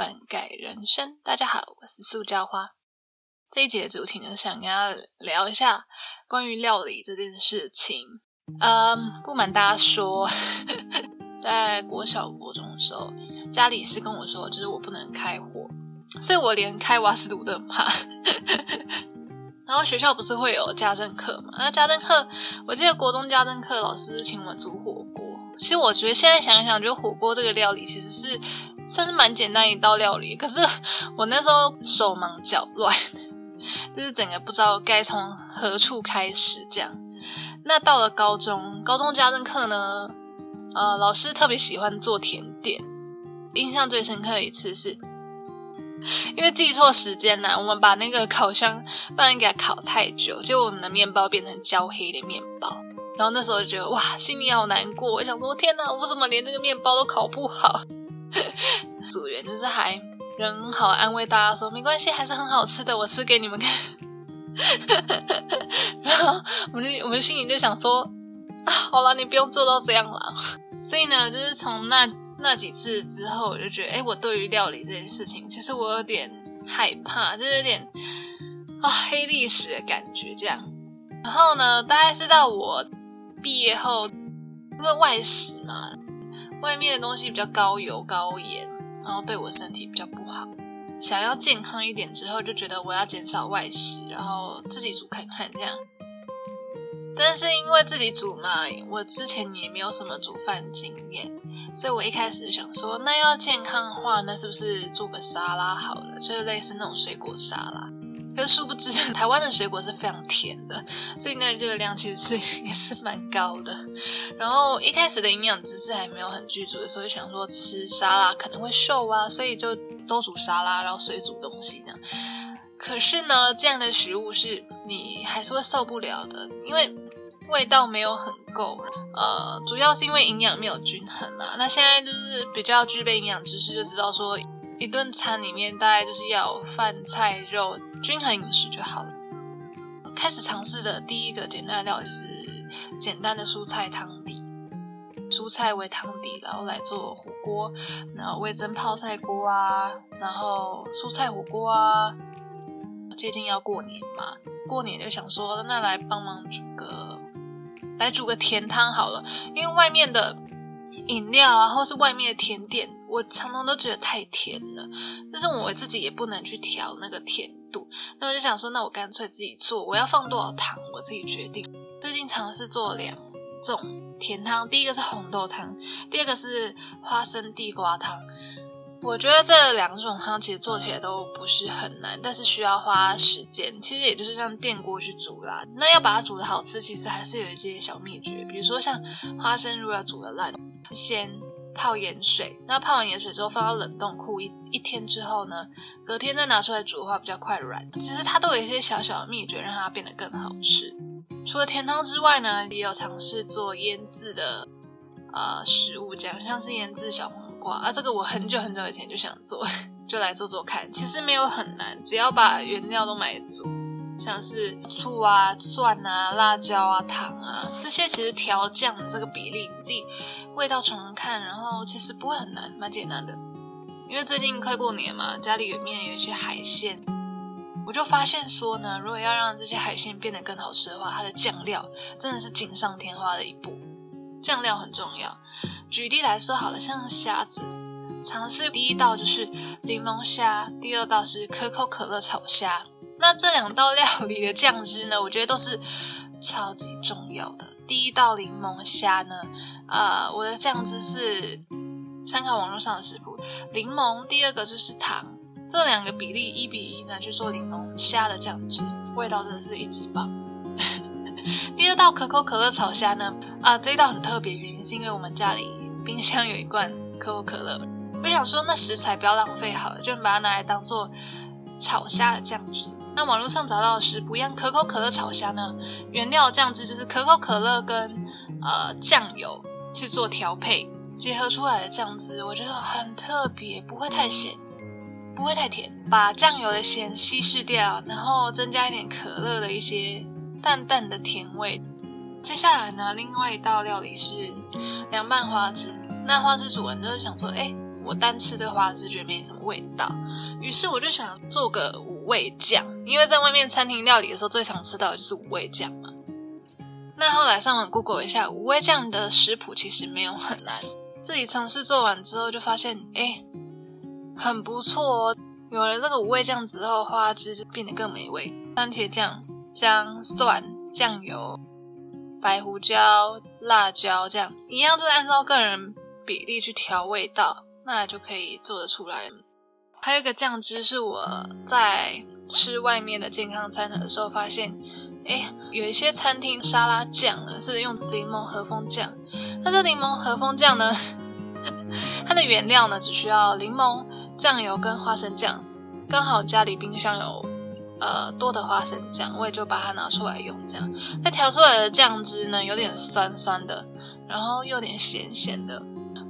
灌溉人生。大家好，我是塑胶花。这一节的主题呢，想跟大家聊一下关于料理这件事情。嗯，不瞒大家说，在国小、国中的时候，家里是跟我说，就是我不能开火，所以我连开瓦斯炉都怕。然后学校不是会有家政课嘛？那家政课，我记得国中家政课老师请我们煮火锅。其实我觉得现在想一想，觉得火锅这个料理其实是算是蛮简单一道料理。可是 我那时候手忙脚乱，就是整个不知道该从何处开始这样。那到了高中，高中家政课呢，呃，老师特别喜欢做甜点。印象最深刻的一次是。因为记错时间了，我们把那个烤箱不然给它烤太久，结果我们的面包变成焦黑的面包。然后那时候就觉得哇，心里好难过。我想说，天哪，我怎么连这个面包都烤不好？组员就是还人好安慰大家说，没关系，还是很好吃的，我吃给你们看。然后我们就我们心里就想说，啊，好了，你不用做到这样了。所以呢，就是从那。那几次之后，我就觉得，哎，我对于料理这件事情，其实我有点害怕，就有点啊黑历史的感觉这样。然后呢，大概是到我毕业后，因为外食嘛，外面的东西比较高油高盐，然后对我身体比较不好，想要健康一点之后，就觉得我要减少外食，然后自己煮看看这样。但是因为自己煮嘛，我之前也没有什么煮饭经验。所以我一开始想说，那要健康的话，那是不是做个沙拉好了？就是类似那种水果沙拉。可是殊不知，台湾的水果是非常甜的，所以那热量其实是 也是蛮高的。然后一开始的营养知识还没有很具足的时候，就想说吃沙拉可能会瘦啊，所以就都煮沙拉，然后水煮东西这样。可是呢，这样的食物是你还是会受不了的，因为。味道没有很够，呃，主要是因为营养没有均衡啊。那现在就是比较具备营养知识，就知道说一顿餐里面大概就是要饭菜肉均衡饮食就好了。开始尝试的第一个简单的料就是简单的蔬菜汤底，蔬菜为汤底，然后来做火锅，然后味增泡菜锅啊，然后蔬菜火锅啊。接近要过年嘛，过年就想说那来帮忙煮个。来煮个甜汤好了，因为外面的饮料啊，或是外面的甜点，我常常都觉得太甜了。但是我自己也不能去调那个甜度，那我就想说，那我干脆自己做。我要放多少糖，我自己决定。最近尝试做两种甜汤，第一个是红豆汤，第二个是花生地瓜汤。我觉得这两种汤其实做起来都不是很难，但是需要花时间。其实也就是让电锅去煮啦。那要把它煮的好吃，其实还是有一些小秘诀。比如说像花生，如果要煮的烂，先泡盐水。那泡完盐水之后放到冷冻库一一天之后呢，隔天再拿出来煮的话比较快软。其实它都有一些小小的秘诀，让它变得更好吃。除了甜汤之外呢，也有尝试做腌制的呃食物，这样像是腌制小黄瓜。啊，这个我很久很久以前就想做，就来做做看。其实没有很难，只要把原料都买足，像是醋啊、蒜啊、辣椒啊、糖啊这些，其实调酱这个比例，你自己味道尝看，然后其实不会很难，蛮简单的。因为最近快过年嘛，家里里面有一些海鲜，我就发现说呢，如果要让这些海鲜变得更好吃的话，它的酱料真的是锦上添花的一步。酱料很重要。举例来说，好了，像虾子，尝试第一道就是柠檬虾，第二道是可口可乐炒虾。那这两道料理的酱汁呢，我觉得都是超级重要的。第一道柠檬虾呢，呃，我的酱汁是参考网络上的食谱，柠檬，第二个就是糖，这两个比例一比一呢去做柠檬虾的酱汁，味道真的是一级棒。第二道可口可乐炒虾呢？啊，这一道很特别，原因是因为我们家里冰箱有一罐可口可乐，我想说那食材不要浪费好了，就把它拿来当做炒虾的酱汁。那网络上找到的食谱一样，可口可乐炒虾呢，原料酱汁就是可口可乐跟呃酱油去做调配，结合出来的酱汁，我觉得很特别，不会太咸，不会太甜，把酱油的咸稀释掉，然后增加一点可乐的一些。淡淡的甜味。接下来呢，另外一道料理是凉拌花枝。那花枝煮完就是想说，哎，我单吃这个花枝觉得没什么味道，于是我就想做个味酱，因为在外面餐厅料理的时候最常吃到的就是五味酱嘛。那后来上网 Google 一下，五味酱的食谱其实没有很难，自己尝试做完之后就发现，哎，很不错哦。有了这个五味酱之后，花枝就变得更美味。番茄酱、姜、蒜、酱油、白胡椒、辣椒酱一样，都是按照个人比例去调味道，那就可以做得出来了。还有一个酱汁是我在吃外面的健康餐的时候发现，哎，有一些餐厅沙拉酱呢是用柠檬和风酱，那这柠檬和风酱呢，它的原料呢只需要柠檬。酱油跟花生酱，刚好家里冰箱有呃多的花生酱，我也就把它拿出来用。这样，那调出来的酱汁呢，有点酸酸的，然后又有点咸咸的，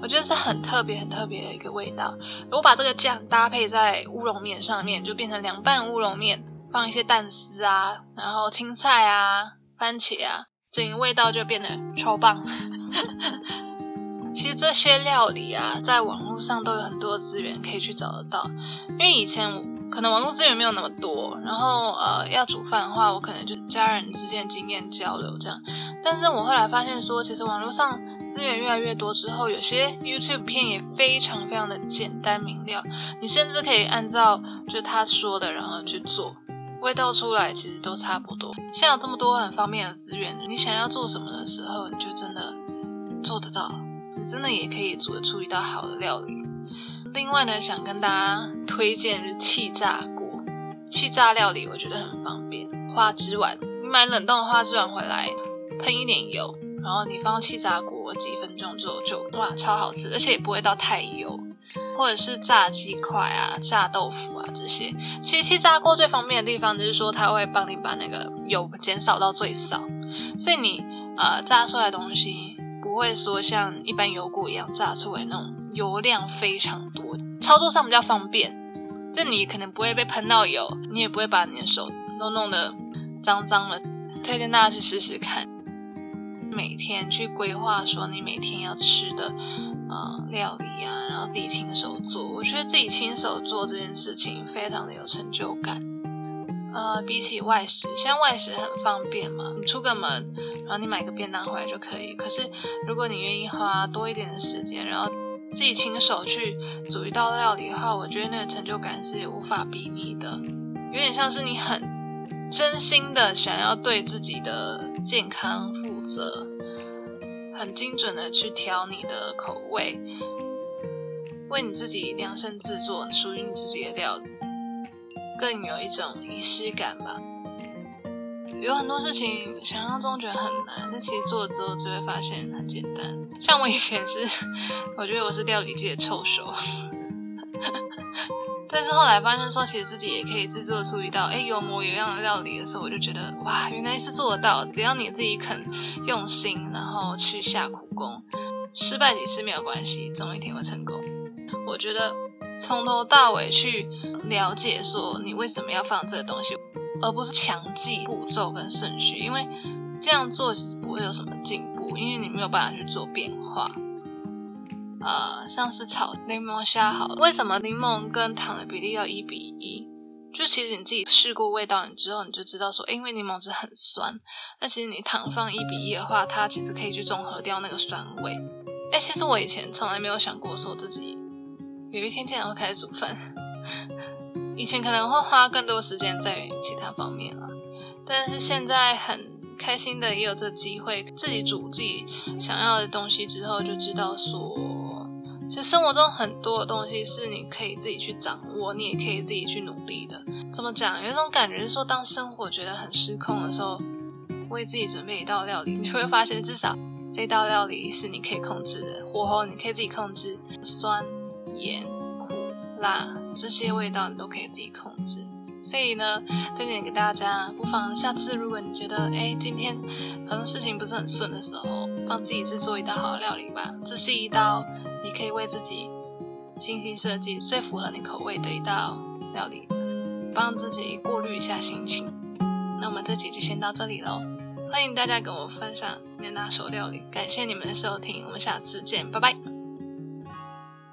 我觉得是很特别、很特别的一个味道。如果把这个酱搭配在乌龙面上面，就变成凉拌乌龙面，放一些蛋丝啊，然后青菜啊、番茄啊，整个味道就变得超棒。其实这些料理啊，在网络上都有很多资源可以去找得到。因为以前可能网络资源没有那么多，然后呃要煮饭的话，我可能就家人之间经验交流这样。但是我后来发现说，其实网络上资源越来越多之后，有些 YouTube 片也非常非常的简单明了，你甚至可以按照就他说的，然后去做，味道出来其实都差不多。现在有这么多很方便的资源，你想要做什么的时候，你就真的做得到。你真的也可以做得出一道好的料理。另外呢，想跟大家推荐是气炸锅。气炸料理我觉得很方便。花枝丸，你买冷冻的花枝丸回来，喷一点油，然后你放气炸锅几分钟之后就哇超好吃，而且也不会到太油。或者是炸鸡块啊、炸豆腐啊这些。其实气炸锅最方便的地方就是说它会帮你把那个油减少到最少，所以你呃炸出来的东西。不会说像一般油锅一样炸出来那种油量非常多，操作上比较方便。就你可能不会被喷到油，你也不会把你的手都弄得脏脏的。推荐大家去试试看，每天去规划说你每天要吃的呃料理啊，然后自己亲手做。我觉得自己亲手做这件事情非常的有成就感。呃，比起外食，像外食很方便嘛，你出个门，然后你买个便当回来就可以。可是如果你愿意花多一点的时间，然后自己亲手去煮一道料理的话，我觉得那个成就感是无法比拟的。有点像是你很真心的想要对自己的健康负责，很精准的去调你的口味，为你自己量身制作属于你自己的料。更有一种仪式感吧。有很多事情想象中觉得很难，但其实做了之后就会发现很简单。像我以前是，我觉得我是料理界的臭手，但是后来发现说，其实自己也可以制作出一道哎有模有样的料理的时候，我就觉得哇，原来是做得到。只要你自己肯用心，然后去下苦功，失败几次没有关系，总有一天会成功。我觉得从头到尾去。了解说你为什么要放这个东西，而不是强记步骤跟顺序，因为这样做其实不会有什么进步，因为你没有办法去做变化。呃，像是炒柠檬虾好了，为什么柠檬跟糖的比例要一比一？就其实你自己试过味道，你之后你就知道说，因为柠檬汁很酸，那其实你糖放一比一的话，它其实可以去中和掉那个酸味。哎，其实我以前从来没有想过说自己有一天竟然会开始煮饭。以前可能会花更多时间在其他方面了，但是现在很开心的也有这机会自己煮自己想要的东西之后，就知道说，其实生活中很多的东西是你可以自己去掌握，你也可以自己去努力的。怎么讲？有一种感觉是说，当生活觉得很失控的时候，为自己准备一道料理，你会发现至少这道料理是你可以控制的，火候你可以自己控制，酸、盐、苦、辣。这些味道你都可以自己控制，所以呢，推荐给大家，不妨下次如果你觉得哎今天好像事情不是很顺的时候，帮自己制作一道好料理吧。这是一道你可以为自己精心设计、最符合你口味的一道料理，帮自己过滤一下心情。那我们这集就先到这里喽，欢迎大家跟我分享你的拿手料理，感谢你们的收听，我们下次见，拜拜。